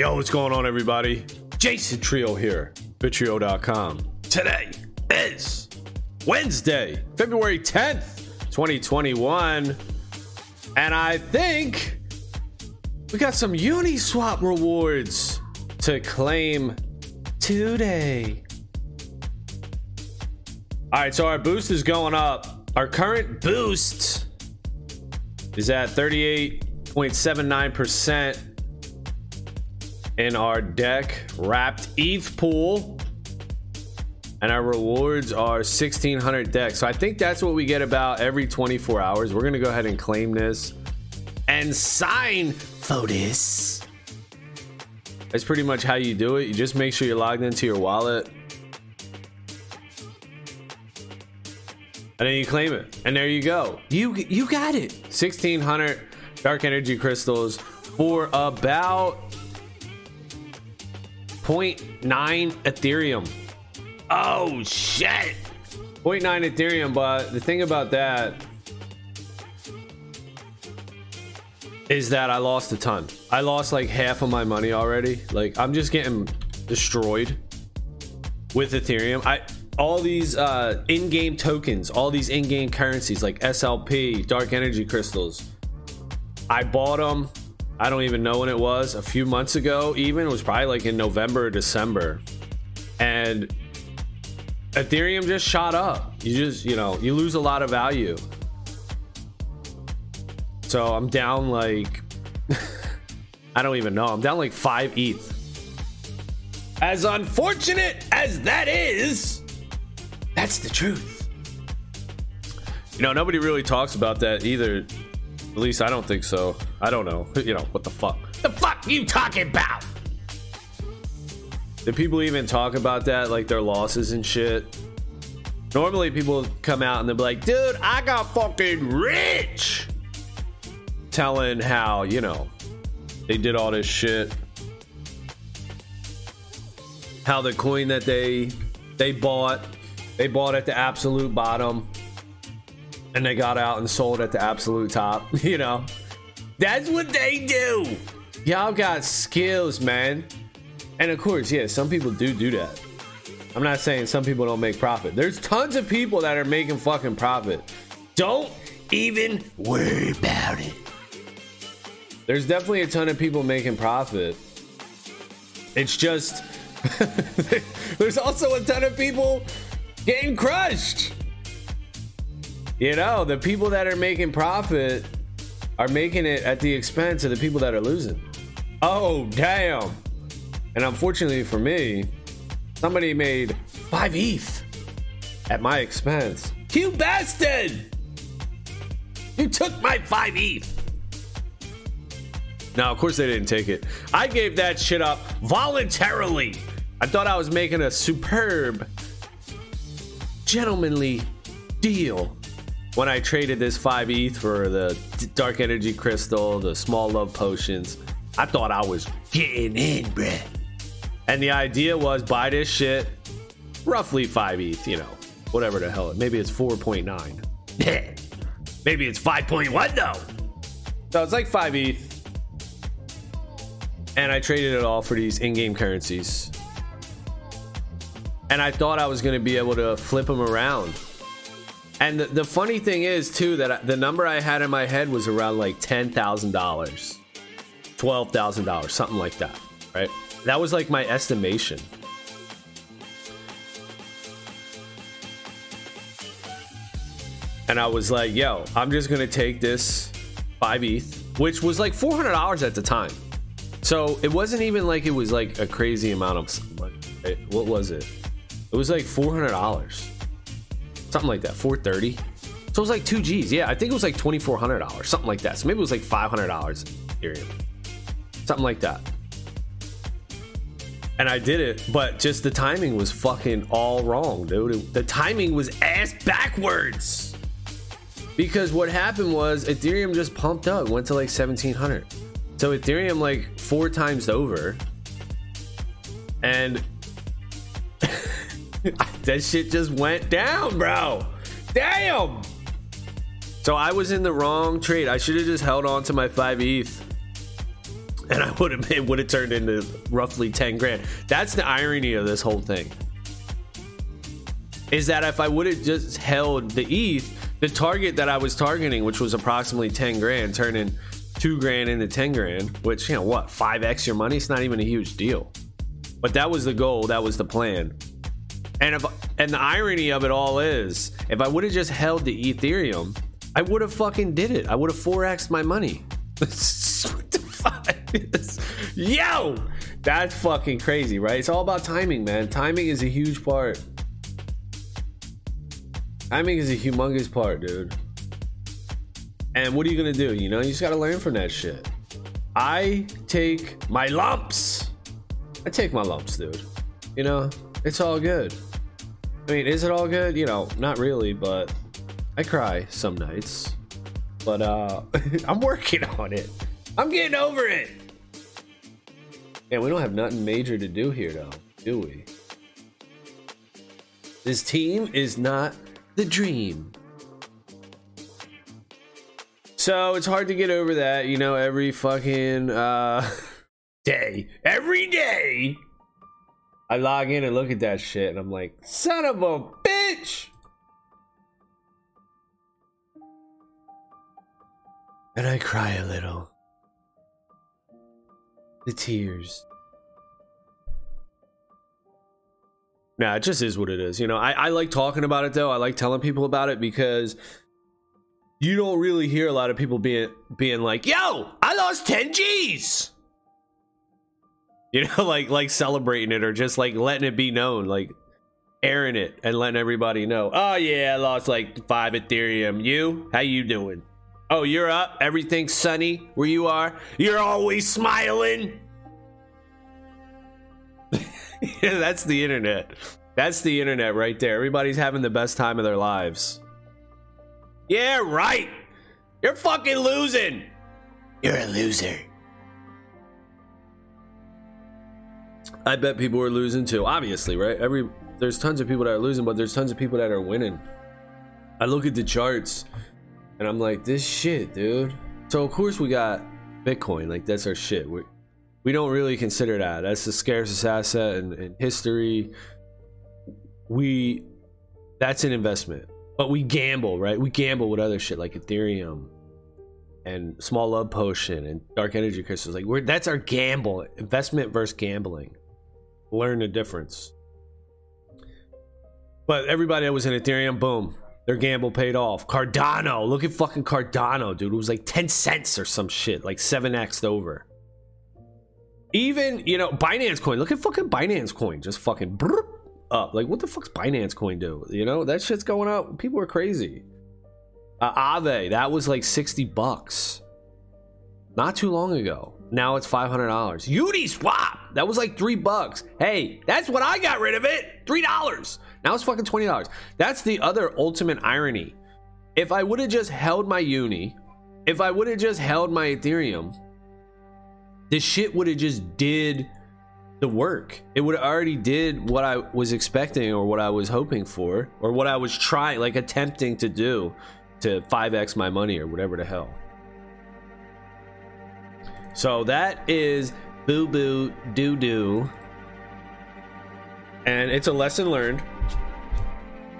Yo, what's going on, everybody? Jason Trio here, Bittrio.com. Today is Wednesday, February 10th, 2021. And I think we got some Uniswap rewards to claim today. All right, so our boost is going up. Our current boost is at 38.79% in our DEC wrapped ETH pool. And our rewards are 1600 DECs. So I think that's what we get about every 24 hours. We're going to go ahead and claim this and sign for this. That's pretty much how you do it. You just make sure you're logged into your wallet. And then you claim it. And there you go. You you got it. 1600 dark energy crystals for about 0.9 Ethereum. Oh shit. 0.9 Ethereum, but the thing about that is that I lost a ton. I lost like half of my money already. Like I'm just getting destroyed with Ethereum. I all these uh, in-game tokens, all these in-game currencies like SLP, Dark Energy Crystals. I bought them. I don't even know when it was. A few months ago, even it was probably like in November or December, and Ethereum just shot up. You just you know you lose a lot of value. So I'm down like I don't even know. I'm down like five ETH. As unfortunate as that is, that's the truth. You know, nobody really talks about that either. At least I don't think so. I don't know. You know, what the fuck? The fuck you talking about? Do people even talk about that, like their losses and shit? Normally, people come out and they're like, dude, I got fucking rich. Telling how, you know, they did all this shit. How the coin that they they bought they bought at the absolute bottom and they got out and sold at the absolute top. You know, that's what they do. Y'all got skills, man. And of course, yeah, some people do do that. I'm not saying some people don't make profit. There's tons of people that are making fucking profit. Don't even worry about it. There's definitely a ton of people making profit. It's just there's also a ton of people getting crushed. You know, the people that are making profit are making it at the expense of the people that are losing. Oh, damn. And unfortunately for me, somebody made five ETH at my expense. You bastard! You took my five ETH. Now, of course, they didn't take it. I gave that shit up voluntarily. I thought I was making a superb gentlemanly deal when I traded this 5 ETH for the Dark Energy Crystal, the Small Love Potions. I thought I was getting in, bruh. And the idea was buy this shit, roughly 5 ETH, you know, whatever the hell. Maybe it's 4.9. Maybe it's 5.1 though. So it's like 5 ETH. And I traded it all for these in game currencies and I thought I was going to be able to flip them around. And the, the funny thing is too that the number I had in my head was around like ten thousand dollars, twelve thousand dollars, something like that, right? That was like my estimation. And I was like, "Yo, I'm just gonna take this five ETH, which was like four hundred dollars at the time." So it wasn't even like it was like a crazy amount of money. Right? What was it? It was like four hundred dollars, something like that, four thirty. So it was like two G's. Yeah, I think it was like twenty four hundred dollars, something like that. So maybe it was like five hundred dollars Ethereum, something like that. And I did it, but just the timing was fucking all wrong, dude. The timing was ass backwards. Because what happened was Ethereum just pumped up, went to like 1700. So Ethereum like four times over. And that shit just went down, bro. Damn. So I was in the wrong trade. I should have just held on to my 5 ETH and I would have would have turned into roughly 10 grand. That's the irony of this whole thing. Is that if I would have just held the ETH, the target that I was targeting, which was approximately 10 grand, turning two grand into 10 grand, which, you know, what, 5x your money? It's not even a huge deal. But that was the goal, that was the plan. And if and the irony of it all is, if I would have just held the Ethereum, I would have fucking did it. I would have 4x my money. what the fuck? Yo, that's fucking crazy, right? It's all about timing, man. Timing is a huge part. Timing is a humongous part, dude. And what are you gonna do? You know, you just gotta learn from that shit. I take my lumps. I take my lumps, dude. You know, it's all good. I mean, is it all good? You know, not really, but I cry some nights. But uh I'm working on it. I'm getting over it. Yeah, we don't have nothing major to do here though, do we? This team is not the dream. So it's hard to get over that, you know, every fucking uh day. Every day I log in and look at that shit and I'm like, son of a bitch! And I cry a little. The tears. Nah, it just is what it is. You know, I, I like talking about it though. I like telling people about it because you don't really hear a lot of people being being like, "Yo, I lost 10 G's." You know, like like celebrating it or just like letting it be known, like airing it and letting everybody know. Oh yeah, I lost like 5 Ethereum. You? How you doing? Oh, you're up. Everything's sunny where you are. You're always smiling. yeah, that's the internet. That's the internet right there. Everybody's having the best time of their lives. Yeah, right. You're fucking losing. You're a loser. I bet people are losing too. Obviously, right? Every there's tons of people that are losing, but there's tons of people that are winning. I look at the charts and I'm like, this shit, dude. So of course we got Bitcoin. Like that's our shit. We we don't really consider that. That's the scarcest asset in, in history. We that's an investment. But we gamble, right? We gamble with other shit like Ethereum and small love potion and dark energy crystals. Like we're that's our gamble. Investment versus gambling. Learn the difference. But everybody that was in Ethereum, boom, their gamble paid off. Cardano, look at fucking Cardano, dude. It was like 10 cents or some shit, like 7x over. Even, you know, Binance coin. Look at fucking Binance coin. Just fucking up. Like, what the fuck's Binance coin do? You know, that shit's going up. People are crazy. Uh, Aave, that was like 60 bucks. Not too long ago. Now it's $500. Uniswap, that was like three bucks. Hey, that's what I got rid of it. $3. Now it's fucking $20. That's the other ultimate irony. If I would have just held my Uni, if I would have just held my Ethereum, this shit would have just did the work. It would have already did what I was expecting or what I was hoping for or what I was trying like attempting to do to 5x my money or whatever the hell. So that is boo boo doo doo. And it's a lesson learned.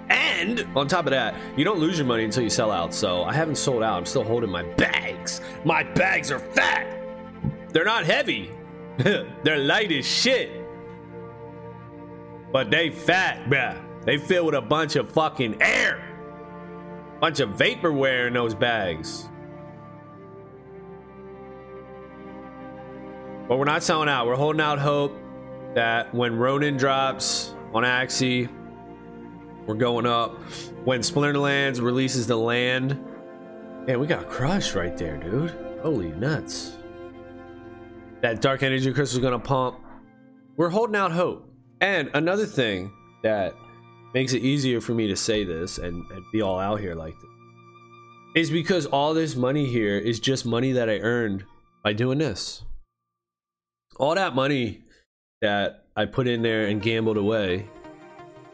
And on top of that, you don't lose your money until you sell out. So I haven't sold out. I'm still holding my bags. My bags are fat. They're not heavy. They're light as shit. But they fat, bruh. They filled with a bunch of fucking air. Bunch of vaporware in those bags. But we're not selling out. We're holding out hope that when Ronin drops on Axie, we're going up. When Splinterlands releases the land, man, we got crushed right there, dude. Holy nuts. That Dark Energy Crystal is going to pump. We're holding out hope. And another thing that makes it easier for me to say this and, and be all out here like this is because all this money here is just money that I earned by doing this. All that money that I put in there and gambled away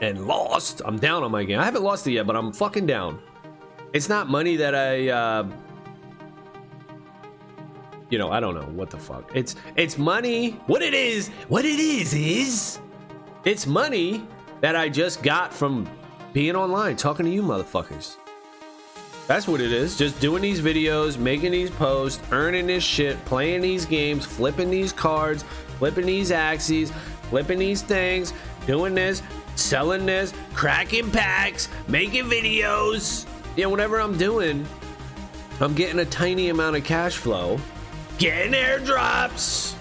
and lost. I'm down on my game. I haven't lost it yet, but I'm fucking down. It's not money that I uh, you know, I don't know what the fuck. It's it's money. What it is, what it is is it's money that I just got from being online talking to you motherfuckers. That's what it is. Just doing these videos, making these posts, earning this shit, playing these games, flipping these cards, flipping these Axies, flipping these things, doing this, selling this, cracking packs, making videos. You know, whatever I'm doing, I'm getting a tiny amount of cash flow, getting airdrops.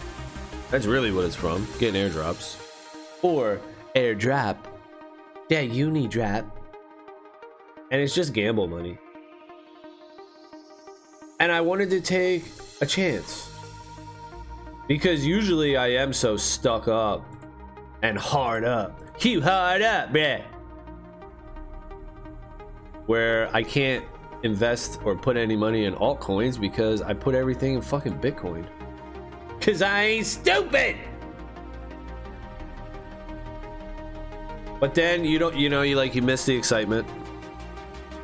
That's really what it's from. Getting airdrops. Or airdrop. Yeah, uni drop. And it's just gamble money. And I wanted to take a chance. Because usually I am so stuck up and hard up. You hard up, bruh. Where I can't invest or put any money in altcoins because I put everything in fucking Bitcoin. Cause I ain't stupid. But then you don't, you know, you like you miss the excitement.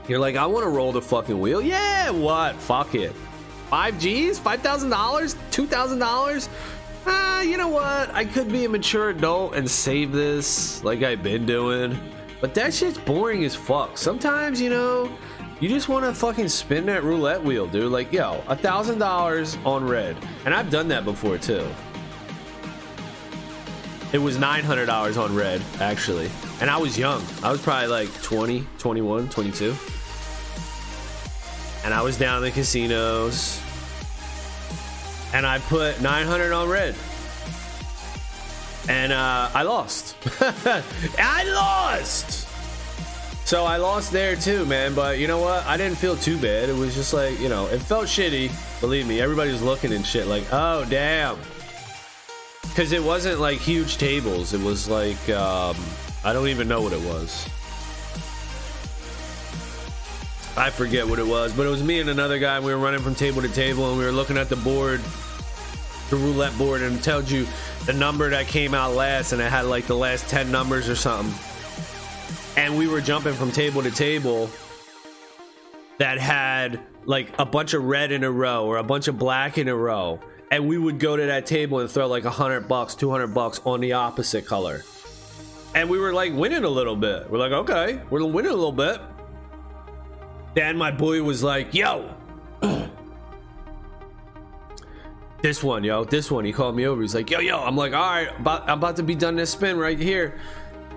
You're like, I want to roll the fucking wheel. Yeah, what? Fuck it. Five G's, five thousand dollars, two thousand dollars. Ah, you know what? I could be a mature adult and save this like I've been doing. But that shit's boring as fuck. Sometimes, you know, you just want to fucking spin that roulette wheel, dude. Like, yo, a thousand dollars on red. And I've done that before too. It was $900 on red, actually. And I was young. I was probably like 20, 21, 22. And I was down in the casinos. And I put 900 on red. And uh, I lost. I lost! So I lost there too, man. But you know what? I didn't feel too bad. It was just like, you know, it felt shitty. Believe me, everybody was looking and shit like, oh, damn because it wasn't like huge tables. It was like um, I don't even know what it was. I forget what it was, but it was me and another guy. We were running from table to table, and we were looking at the board, the roulette board, and it tells you the number that came out last, and it had like the last ten numbers or something. And we were jumping from table to table that had like a bunch of red in a row or a bunch of black in a row and we would go to that table and throw like a hundred bucks, two hundred bucks on the opposite color, and we were like winning a little bit. We're like, okay, we're winning a little bit. Then my boy was like, yo. this one, yo, this one. He called me over. He's like, yo, yo. I'm like, all right, about, I'm about to be done this spin right here.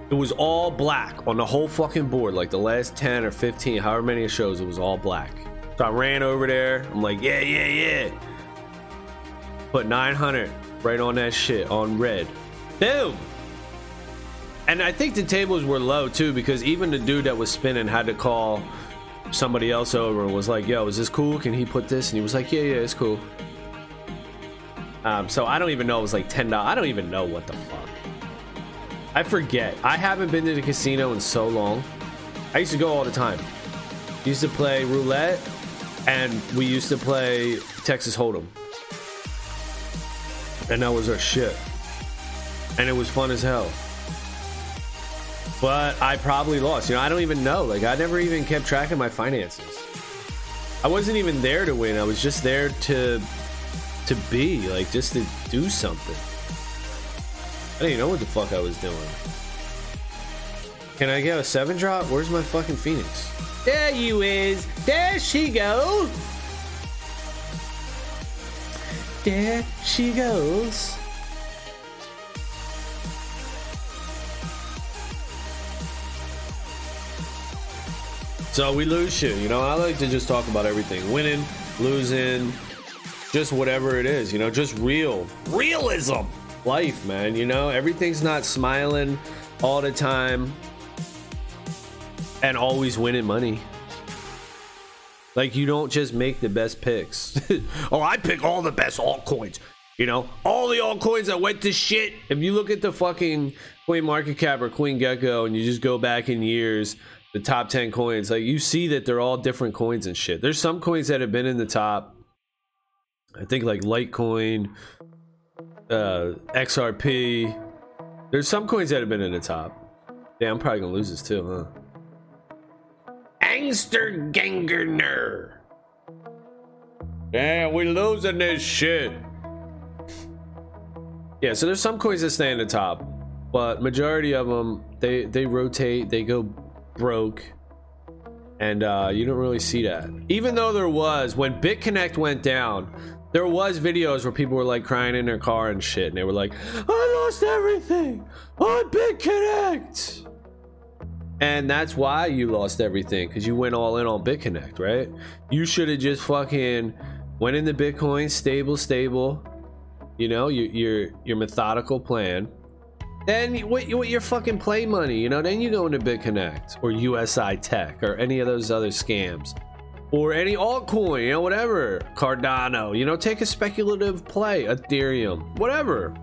It was all black on the whole fucking board, like the last 10 or 15, however many shows, it was all black. So I ran over there. I'm like, yeah, yeah, yeah. Put 900 right on that shit on red. Boom. And I think the tables were low too because even the dude that was spinning had to call somebody else over and was like, "Yo, is this cool? Can he put this?" And he was like, "Yeah, yeah, it's cool." Um, so I don't even know. It was like ten dollars. I don't even know what the fuck. I forget. I haven't been to the casino in so long. I used to go all the time. Used to play roulette, and we used to play Texas Hold'em and that was our shit. And it was fun as hell. But I probably lost. You know, I don't even know. Like, I never even kept track of my finances. I wasn't even there to win. I was just there to to be, like, just to do something. I didn't even know what the fuck I was doing. Can I get a seven drop? Where's my fucking Phoenix? There you is. There she goes. There she goes. So we lose shit, you know. I like to just talk about everything winning, losing, just whatever it is, you know, just real realism life, man. You know, everything's not smiling all the time and always winning money. Like you don't just make the best picks. oh, I pick all the best altcoins. You know, all the altcoins that went to shit. If you look at the fucking Coin Market Cap or Coin Gecko and you just go back in years, the top 10 coins, like you see that they're all different coins and shit. There's some coins that have been in the top. I think like Litecoin, uh, XRP. There's some coins that have been in the top. Yeah, I'm probably gonna lose this too, huh? Angster Gangerner. Damn, we losing this shit. Yeah, so there's some coins that stay in the top, but majority of them they they rotate, they go broke, and uh, you don't really see that. Even though there was when BitConnect went down, there was videos where people were like crying in their car and shit, and they were like, "I lost everything on BitConnect." And that's why you lost everything because you went all in on BitConnect, right? You should have just fucking went into Bitcoin, stable, stable. You know, your your your methodical plan. Then with, with your fucking play money, you know, then you go into BitConnect or USI Tech or any of those other scams. Or any altcoin, you know, whatever. Cardano, you know, take a speculative play, Ethereum, whatever.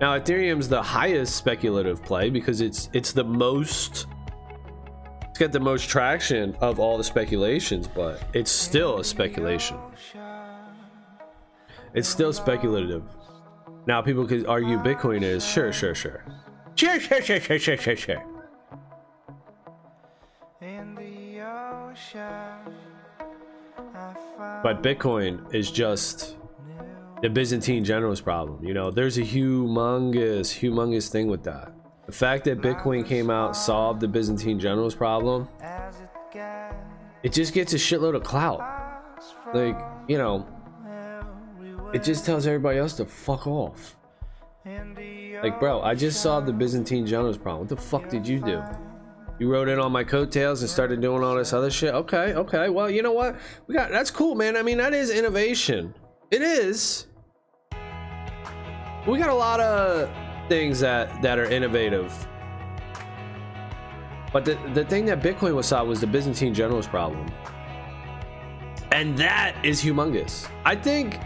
Now Ethereum's the highest speculative play because it's it's the most it's got the most traction of all the speculations, but it's still a speculation. It's still speculative. Now people could argue Bitcoin is sure, sure, sure. Sure, sure, sure, sure, sure, sure, sure. But Bitcoin is just the Byzantine generals problem. You know, there's a humongous, humongous thing with that. The fact that Bitcoin came out, solved the Byzantine generals problem, it just gets a shitload of clout. Like, you know, it just tells everybody else to fuck off. Like, bro, I just solved the Byzantine generals problem. What the fuck did you do? You rode in on my coattails and started doing all this other shit. Okay, okay. Well, you know what? We got that's cool, man. I mean, that is innovation. It is. We got a lot of things that that are innovative. But the, the thing that Bitcoin was solved was the Byzantine generals problem. And that is humongous. I think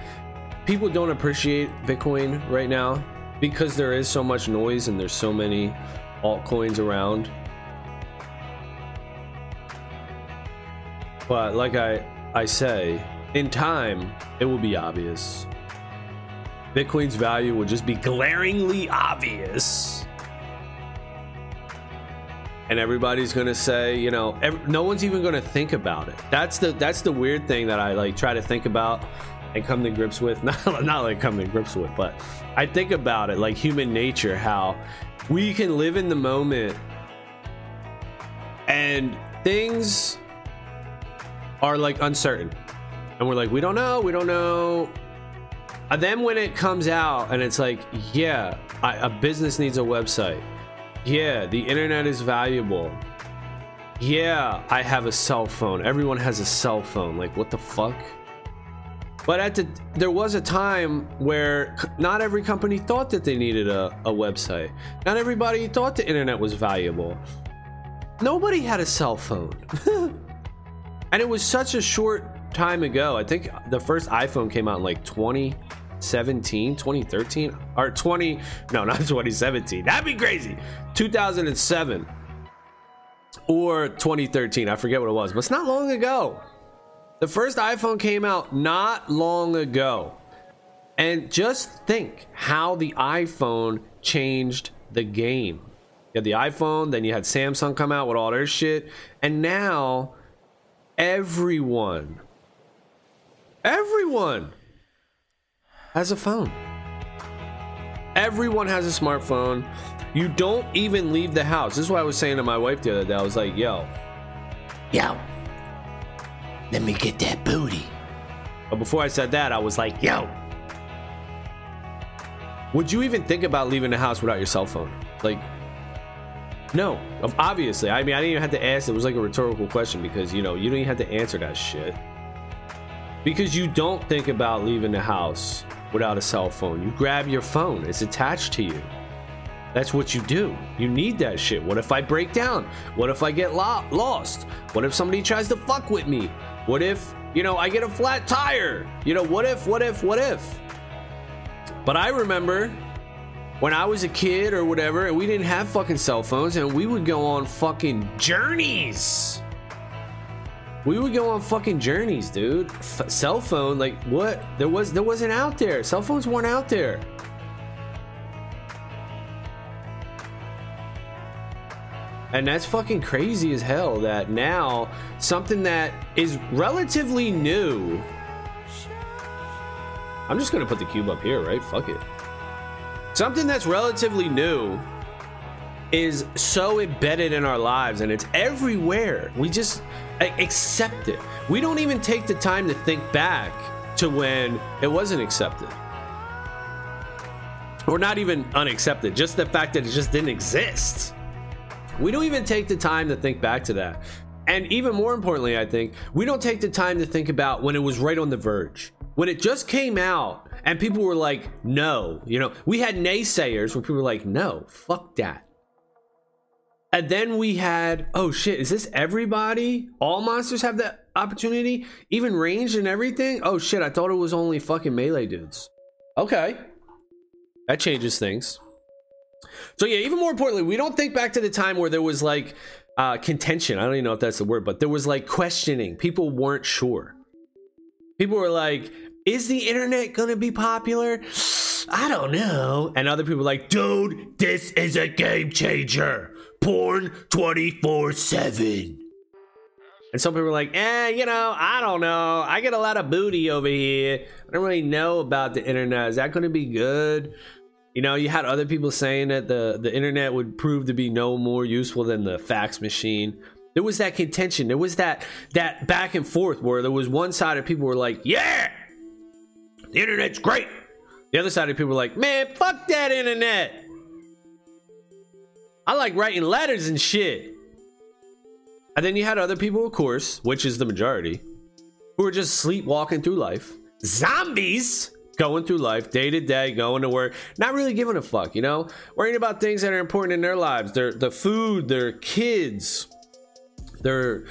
people don't appreciate Bitcoin right now because there is so much noise and there's so many altcoins around. But like I I say, in time, it will be obvious. Bitcoin's value will just be glaringly obvious. And everybody's gonna say, you know, no one's even gonna think about it. That's the that's the weird thing that I like try to think about and come to grips with. Not not like come to grips with, but I think about it like human nature, how we can live in the moment and things are like uncertain and we're like we don't know we don't know. And then when it comes out and it's like yeah I, a business needs a website. Yeah the internet is valuable. Yeah i have a cell phone. Everyone has a cell phone. Like what the fuck? But at the there was a time where not every company thought that they needed a, a website. Not everybody thought the internet was valuable. Nobody had a cell phone. And it was such a short time ago i think the first iphone came out in like 2017 2013 or 20 no not 2017 that'd be crazy. 2007 or 2013 i forget what it was but it's not long ago. The first iphone came out not long ago. And just think how the iphone changed the game. You had the iphone then you had samsung come out with all their shit and now everyone everyone has a phone. Everyone has a smartphone. You don't even leave the house. This is what i was saying to my wife the other day. I was like yo. Yo let me get that booty. But before i said that i was like yo. Would you even think about leaving the house without your cell phone? Like no, obviously. I mean, I didn't even have to ask. It was like a rhetorical question because you know you don't even have to answer that shit because you don't think about leaving the house without a cell phone. You grab your phone; it's attached to you. That's what you do. You need that shit. What if I break down? What if I get lo- lost? What if somebody tries to fuck with me? What if you know I get a flat tire? You know, what if? What if? What if? But I remember when I was a kid or whatever, and we didn't have fucking cell phones, and we would go on fucking journeys. We would go on fucking journeys, dude. F- cell phone, like what? There was there wasn't out there. Cell phones weren't out there. And that's fucking crazy as hell that now something that is relatively new I'm just gonna put the cube up here, right? Fuck it. Something that's relatively new is so embedded in our lives and it's everywhere. We just accept it. We don't even take the time to think back to when it wasn't accepted. Or not even unaccepted, just the fact that it just didn't exist. We don't even take the time to think back to that. And even more importantly, I think, we don't take the time to think about when it was right on the verge. When it just came out and people were like, no, you know, we had naysayers where people were like, no, fuck that. And then we had, oh shit, is this everybody? All monsters have that opportunity? Even ranged and everything? Oh shit, I thought it was only fucking melee dudes. Okay. That changes things. So yeah, even more importantly, we don't think back to the time where there was like uh, contention. I don't even know if that's the word, but there was like questioning. People weren't sure. People were like, is the internet gonna be popular? I don't know. And other people like, dude, this is a game changer porn 24 7. And some people are like, eh, you know, I don't know. I get a lot of booty over here. I don't really know about the internet. Is that going to be good? You know, you had other people saying that the, the internet would prove to be no more useful than the fax machine. There was that contention. There was that that back and forth where there was one side of people were like, yeah, the internet's great. The other side of people were like, man, fuck that internet. I like writing letters and shit. And then you had other people, of course, which is the majority, who were just sleepwalking through life. Zombies going through life day to day, going to work, not really giving a fuck, you know? Worrying about things that are important in their lives. Their the food, their kids, their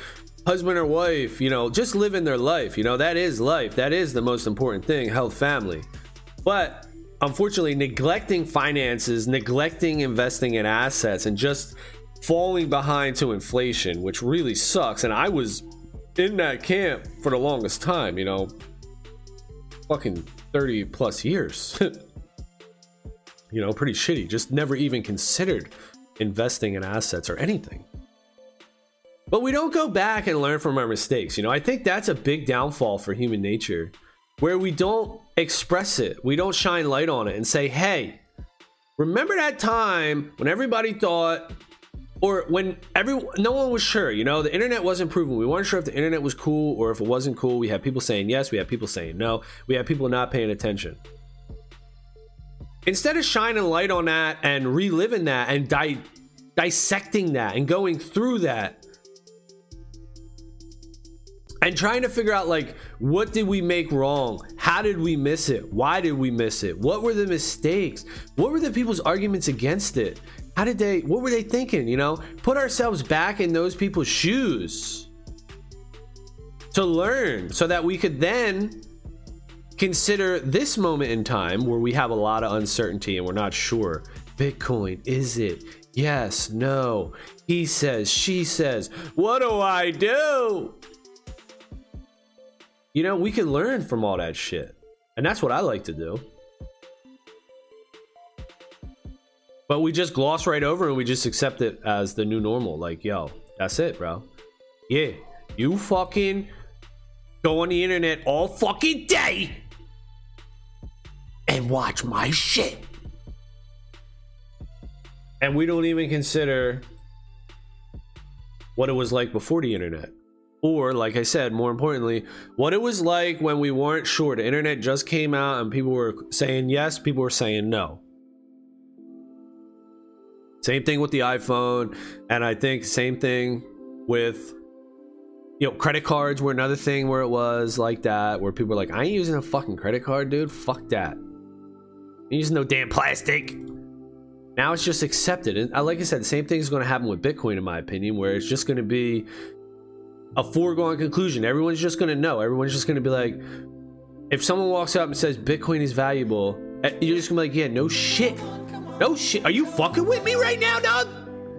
husband or wife, you know, just living their life. You know, that is life. That is the most important thing, health, family. But unfortunately neglecting finances, neglecting investing in assets, and just falling behind to inflation, which really sucks. And I was in that camp for the longest time, you know, fucking 30 plus years. you know, pretty shitty. Just never even considered investing in assets or anything. But we don't go back and learn from our mistakes. You know, I think that's a big downfall for human nature where we don't express it, we don't shine light on it and say, hey, remember that time when everybody thought or when every no one was sure you know? The internet wasn't proven. We weren't sure if the internet was cool or if it wasn't cool. We had people saying yes. We had people saying no. We had people not paying attention. Instead of shining light on that and reliving that and di- dissecting that and going through that and trying to figure out like what did we make wrong? How did we miss it? Why did we miss it? What were the mistakes? What were the people's arguments against it? How did they what were they thinking you know? Put ourselves back in those people's shoes to learn so that we could then consider this moment in time where we have a lot of uncertainty and we're not sure. Bitcoin is it? Yes no. He says she says what do i do you know, we can learn from all that shit. And that's what I like to do. But we just gloss right over and we just accept it as the new normal. Like, yo, that's it, bro. Yeah, you fucking go on the internet all fucking day and watch my shit. And we don't even consider what it was like before the internet. Or, like I said, more importantly, what it was like when we weren't sure. The internet just came out and people were saying yes, people were saying no. Same thing with the iPhone. And I think same thing with, you know, credit cards were another thing where it was like that, where people were like, I ain't using a fucking credit card, dude. Fuck that. I'm using no damn plastic. Now it's just accepted. And uh, like I said, the same thing is going to happen with Bitcoin, in my opinion, where it's just going to be a foregone conclusion. Everyone's just going to know. Everyone's just going to be like, if someone walks up and says Bitcoin is valuable, eh, you're just to be like, yeah, no shit. No shit. Are you fucking with me right now, dog?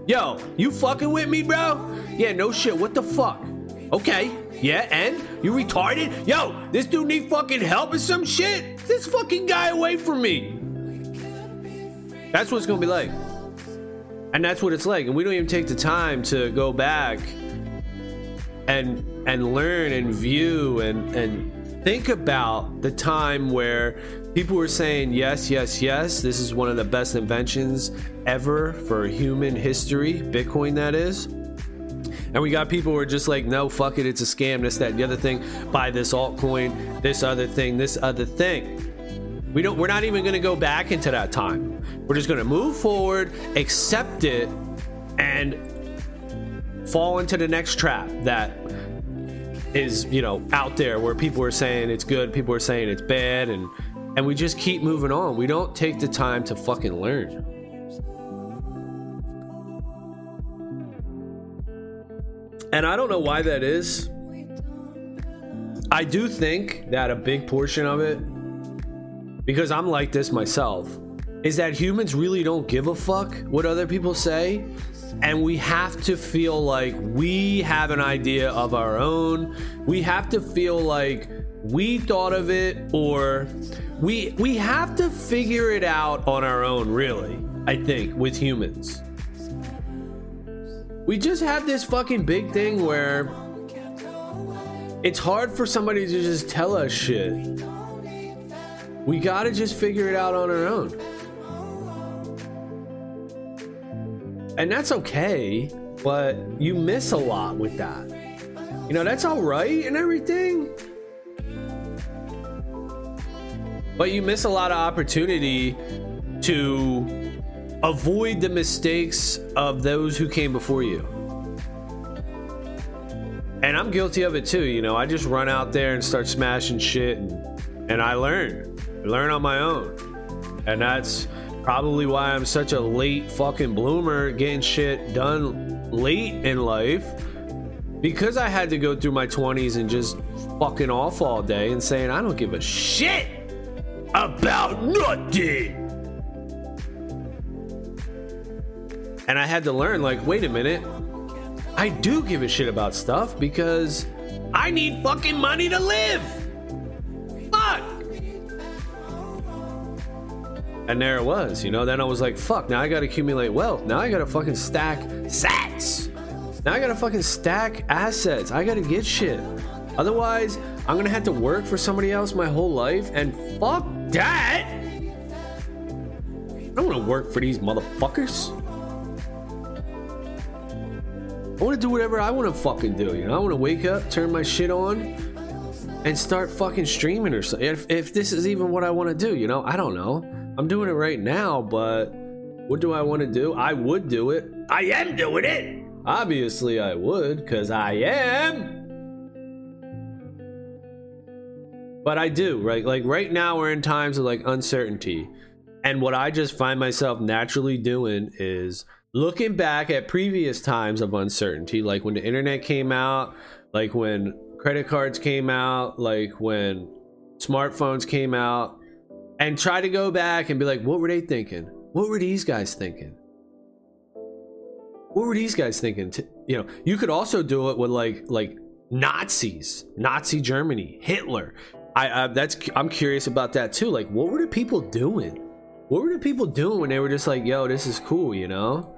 Yo, you fucking with me, bro? Yeah, no shit. What the fuck? Okay. Yeah, and? You retarded? Yo, this dude need fucking help or some shit? This fucking guy away from me. That's what it's gonna be like. And that's what it's like. And we don't even take the time to go back and and learn and view and and think about the time where people were saying yes yes yes this is one of the best inventions ever for human history bitcoin that is. And we got people who are just like no fuck it it's a scam this that the other thing buy this altcoin this other thing this other thing. We don't we're not even to go back into that time. We're just to move forward accept it and fall into the next trap that is you know out there where people are saying it's good people are saying it's bad and and we just keep moving on. We don't take the time to fucking learn. And i don't know why that is. I do think that a big portion of it because i'm like this myself is that humans really don't give a fuck what other people say and we have to feel like we have an idea of our own. We have to feel like we thought of it or we we have to figure it out on our own really i think with humans. We just have this fucking big thing where it's hard for somebody to just tell us shit. We gotta just figure it out on our own and that's okay but you miss a lot with that. You know that's all right and everything. But you miss a lot of opportunity to avoid the mistakes of those who came before you. And i'm guilty of it too you know. I just run out there and start smashing shit and, and i learn. I learn on my own. And that's Probably why I'm such a late fucking bloomer getting shit done late in life. Because I had to go through my 20s and just fucking off all day and saying, I don't give a shit about nothing. And I had to learn, like, wait a minute. I do give a shit about stuff because I need fucking money to live. And there it was, you know. Then I was like, fuck, now I gotta accumulate wealth. Now I gotta fucking stack sats. Now I gotta fucking stack assets. I gotta get shit. Otherwise, I'm gonna have to work for somebody else my whole life. And fuck that. I don't wanna work for these motherfuckers. I wanna do whatever I wanna fucking do, you know. I wanna wake up, turn my shit on, and start fucking streaming or something. If, if this is even what I wanna do, you know, I don't know. I'm doing it right now, but what do I want to do? I would do it. I am doing it. Obviously, I would, because I am. But I do, right? Like right now, we're in times of like uncertainty. And what I just find myself naturally doing is looking back at previous times of uncertainty, like when the internet came out, like when credit cards came out, like when smartphones came out, and try to go back and be like, what were they thinking? What were these guys thinking? What were these guys thinking? You know, you could also do it with like like Nazis, Nazi Germany, Hitler. I, I that's I'm curious about that too. Like, what were the people doing? What were the people doing when they were just like, "Yo, this is cool," you know?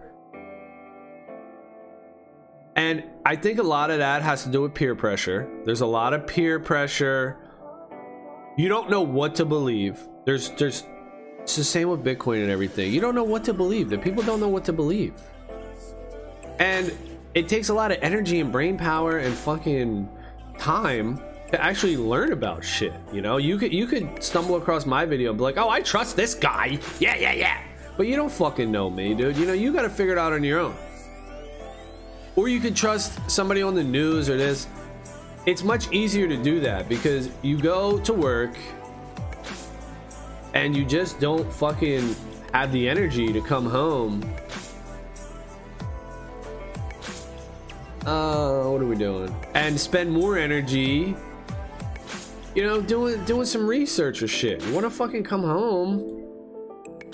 And I think a lot of that has to do with peer pressure. There's a lot of peer pressure. You don't know what to believe there's there's it's the same with Bitcoin and everything. You don't know what to believe. The people don't know what to believe. And it takes a lot of energy and brain power and fucking time to actually learn about shit. You know, you could you could stumble across my video and be like, oh, I trust this guy. Yeah, yeah, yeah. But you don't fucking know me, dude. You know, you gotta figure it out on your own. Or you could trust somebody on the news or this. It's much easier to do that because you go to work and you just don't fucking have the energy to come home. Uh, what are we doing? And spend more energy, you know, doing doing some research or shit. You want to fucking come home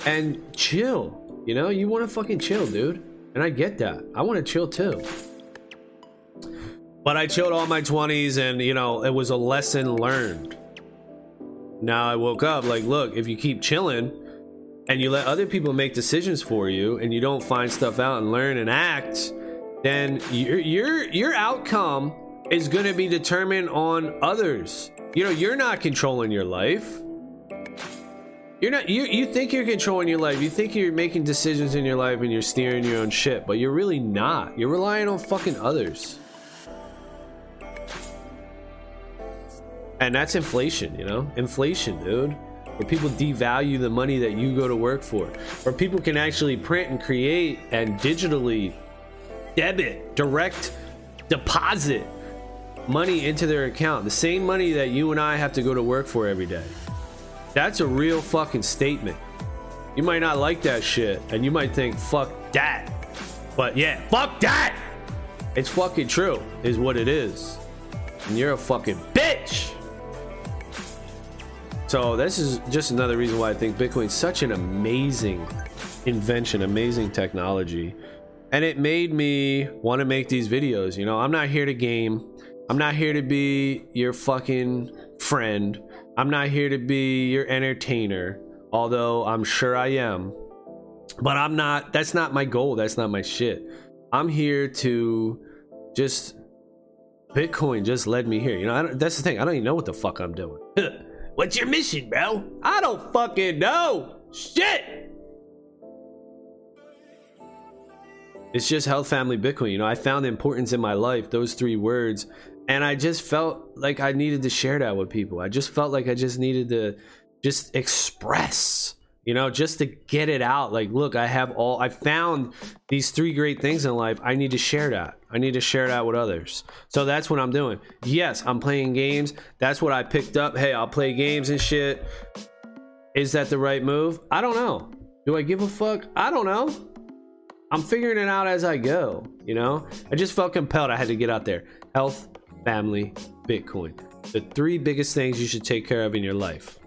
and chill. You know, you want to fucking chill, dude. And I get that. I want to chill too. But I chilled all my 20s and, you know, it was a lesson learned. Now I woke up like, look, if you keep chilling and you let other people make decisions for you and you don't find stuff out and learn and act, then your your your outcome is going to be determined on others. You know, you're not controlling your life. You're not you you think you're controlling your life. You think you're making decisions in your life and you're steering your own shit, but you're really not. You're relying on fucking others. And that's inflation, you know? Inflation, dude. Where people devalue the money that you go to work for. Where people can actually print and create and digitally debit, direct deposit money into their account. The same money that you and I have to go to work for every day. That's a real fucking statement. You might not like that shit, and you might think, fuck that. But yeah, fuck that! It's fucking true, is what it is. And you're a fucking bitch! So, this is just another reason why I think Bitcoin's such an amazing invention, amazing technology. And it made me want to make these videos. You know, I'm not here to game, I'm not here to be your fucking friend. I'm not here to be your entertainer, although I'm sure I am. But I'm not, that's not my goal. That's not my shit. I'm here to just, Bitcoin just led me here. You know, that's the thing. I don't even know what the fuck I'm doing. What's your mission, bro? I don't fucking know. Shit. It's just health, family, Bitcoin. You know, I found importance in my life, those three words, and I just felt like I needed to share that with people. I just felt like I just needed to just express, you know, just to get it out. Like, look, I have all, I found these three great things in life. I need to share that. I need to share that with others. So that's what I'm doing. Yes, I'm playing games. That's what I picked up. Hey, I'll play games and shit. Is that the right move? I don't know. Do I give a fuck? I don't know. I'm figuring it out as I go, you know? I just felt compelled. I had to get out there. Health, family, Bitcoin. The three biggest things you should take care of in your life.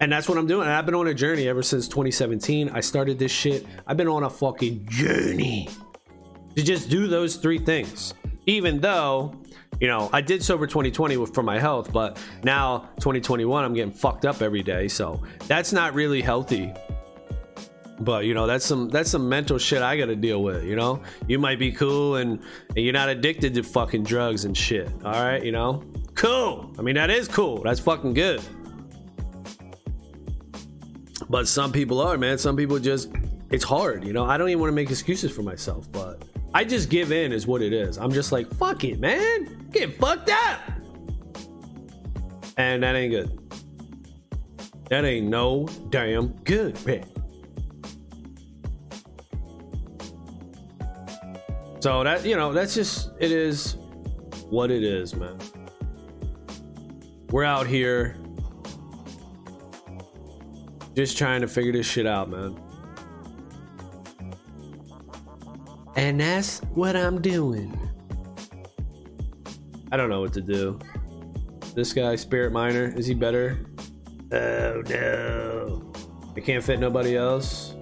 And that's what I'm doing. I've been on a journey ever since 2017. I started this shit. I've been on a fucking journey to just do those three things. Even though, you know, I did sober 2020 for my health, but now 2021, I'm getting fucked up every day. So that's not really healthy but you know that's some that's some mental shit i gotta deal with you know you might be cool and, and, you're not addicted to fucking drugs and shit all right you know cool i mean that is cool that's fucking good but some people are man. Some people just it's hard you know? I don't even want to make excuses for myself but i just give in is what it is. I'm just like fuck it man. Get fucked up. And that ain't good. That ain't no damn good man. So that you know, that's just it is what it is, man. We're out here just trying to figure this shit out, man. And that's what I'm doing. I don't know what to do. This guy, Spirit Miner, is he better? Oh no. I can't fit nobody else.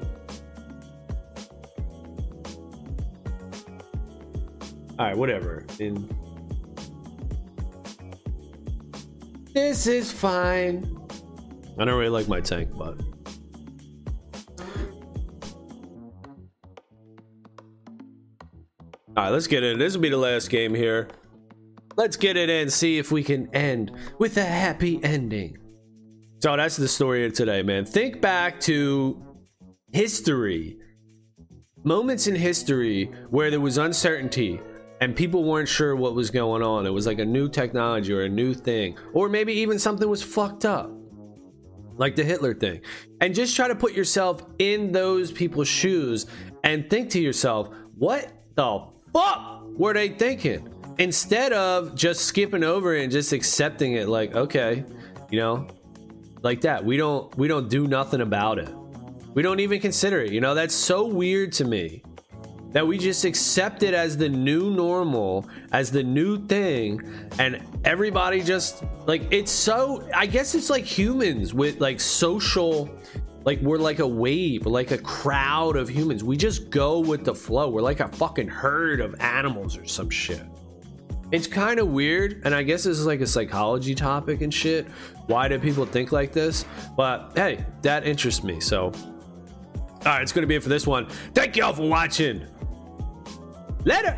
All right, whatever. In this is fine. I don't really like my tank, but all right, let's get in. This will be the last game here. Let's get it in. See if we can end with a happy ending. So that's the story of today, man. Think back to history moments in history where there was uncertainty and people weren't sure what was going on. It was like a new technology or a new thing, or maybe even something was fucked up, like the Hitler thing. And just try to put yourself in those people's shoes and think to yourself, what the fuck were they thinking? Instead of just skipping over and just accepting it, like, okay, you know, like that. We don't we don't do nothing about it. We don't even consider it. You know, that's so weird to me that we just accept it as the new normal, as the new thing, and everybody just like it's so. I guess it's like humans with like social, like we're like a wave, like a crowd of humans. We just go with the flow. We're like a fucking herd of animals or some shit. It's kind of weird, and I guess this is like a psychology topic and shit. Why do people think like this? But hey, that interests me. So, all right, it's going to be it for this one. Thank y'all for watching. Later!